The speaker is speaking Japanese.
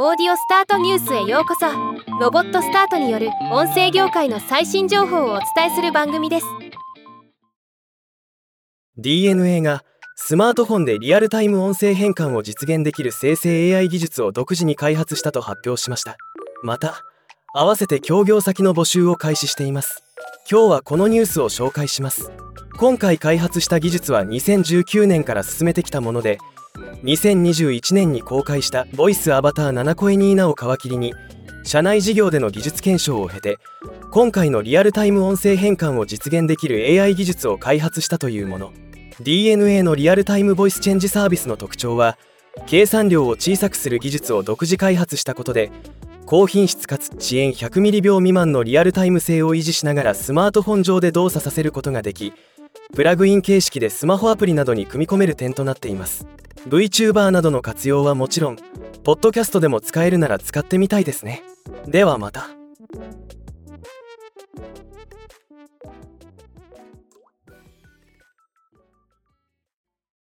オーディオスタートニュースへようこそ。ロボットスタートによる音声業界の最新情報をお伝えする番組です。DNA がスマートフォンでリアルタイム音声変換を実現できる生成 AI 技術を独自に開発したと発表しました。また合わせて協業先の募集を開始しています。今日はこのニュースを紹介します。今回開発した技術は2019年から進めてきたもので2021年に公開したボイスアバター7声ニーナを皮切りに社内事業での技術検証を経て今回のリアルタイム音声変換を実現できる AI 技術を開発したというもの。DNA のリアルタイムボイスチェンジサービスの特徴は計算量を小さくする技術を独自開発したことで高品質かつ遅延100ミリ秒未満のリアルタイム性を維持しながらスマートフォン上で動作させることができプラグイン形式でスマホアプリなどに組み込める点となっています。VTuber などの活用はもちろんポッドキャストでも使えるなら使ってみたいですね。ではまた。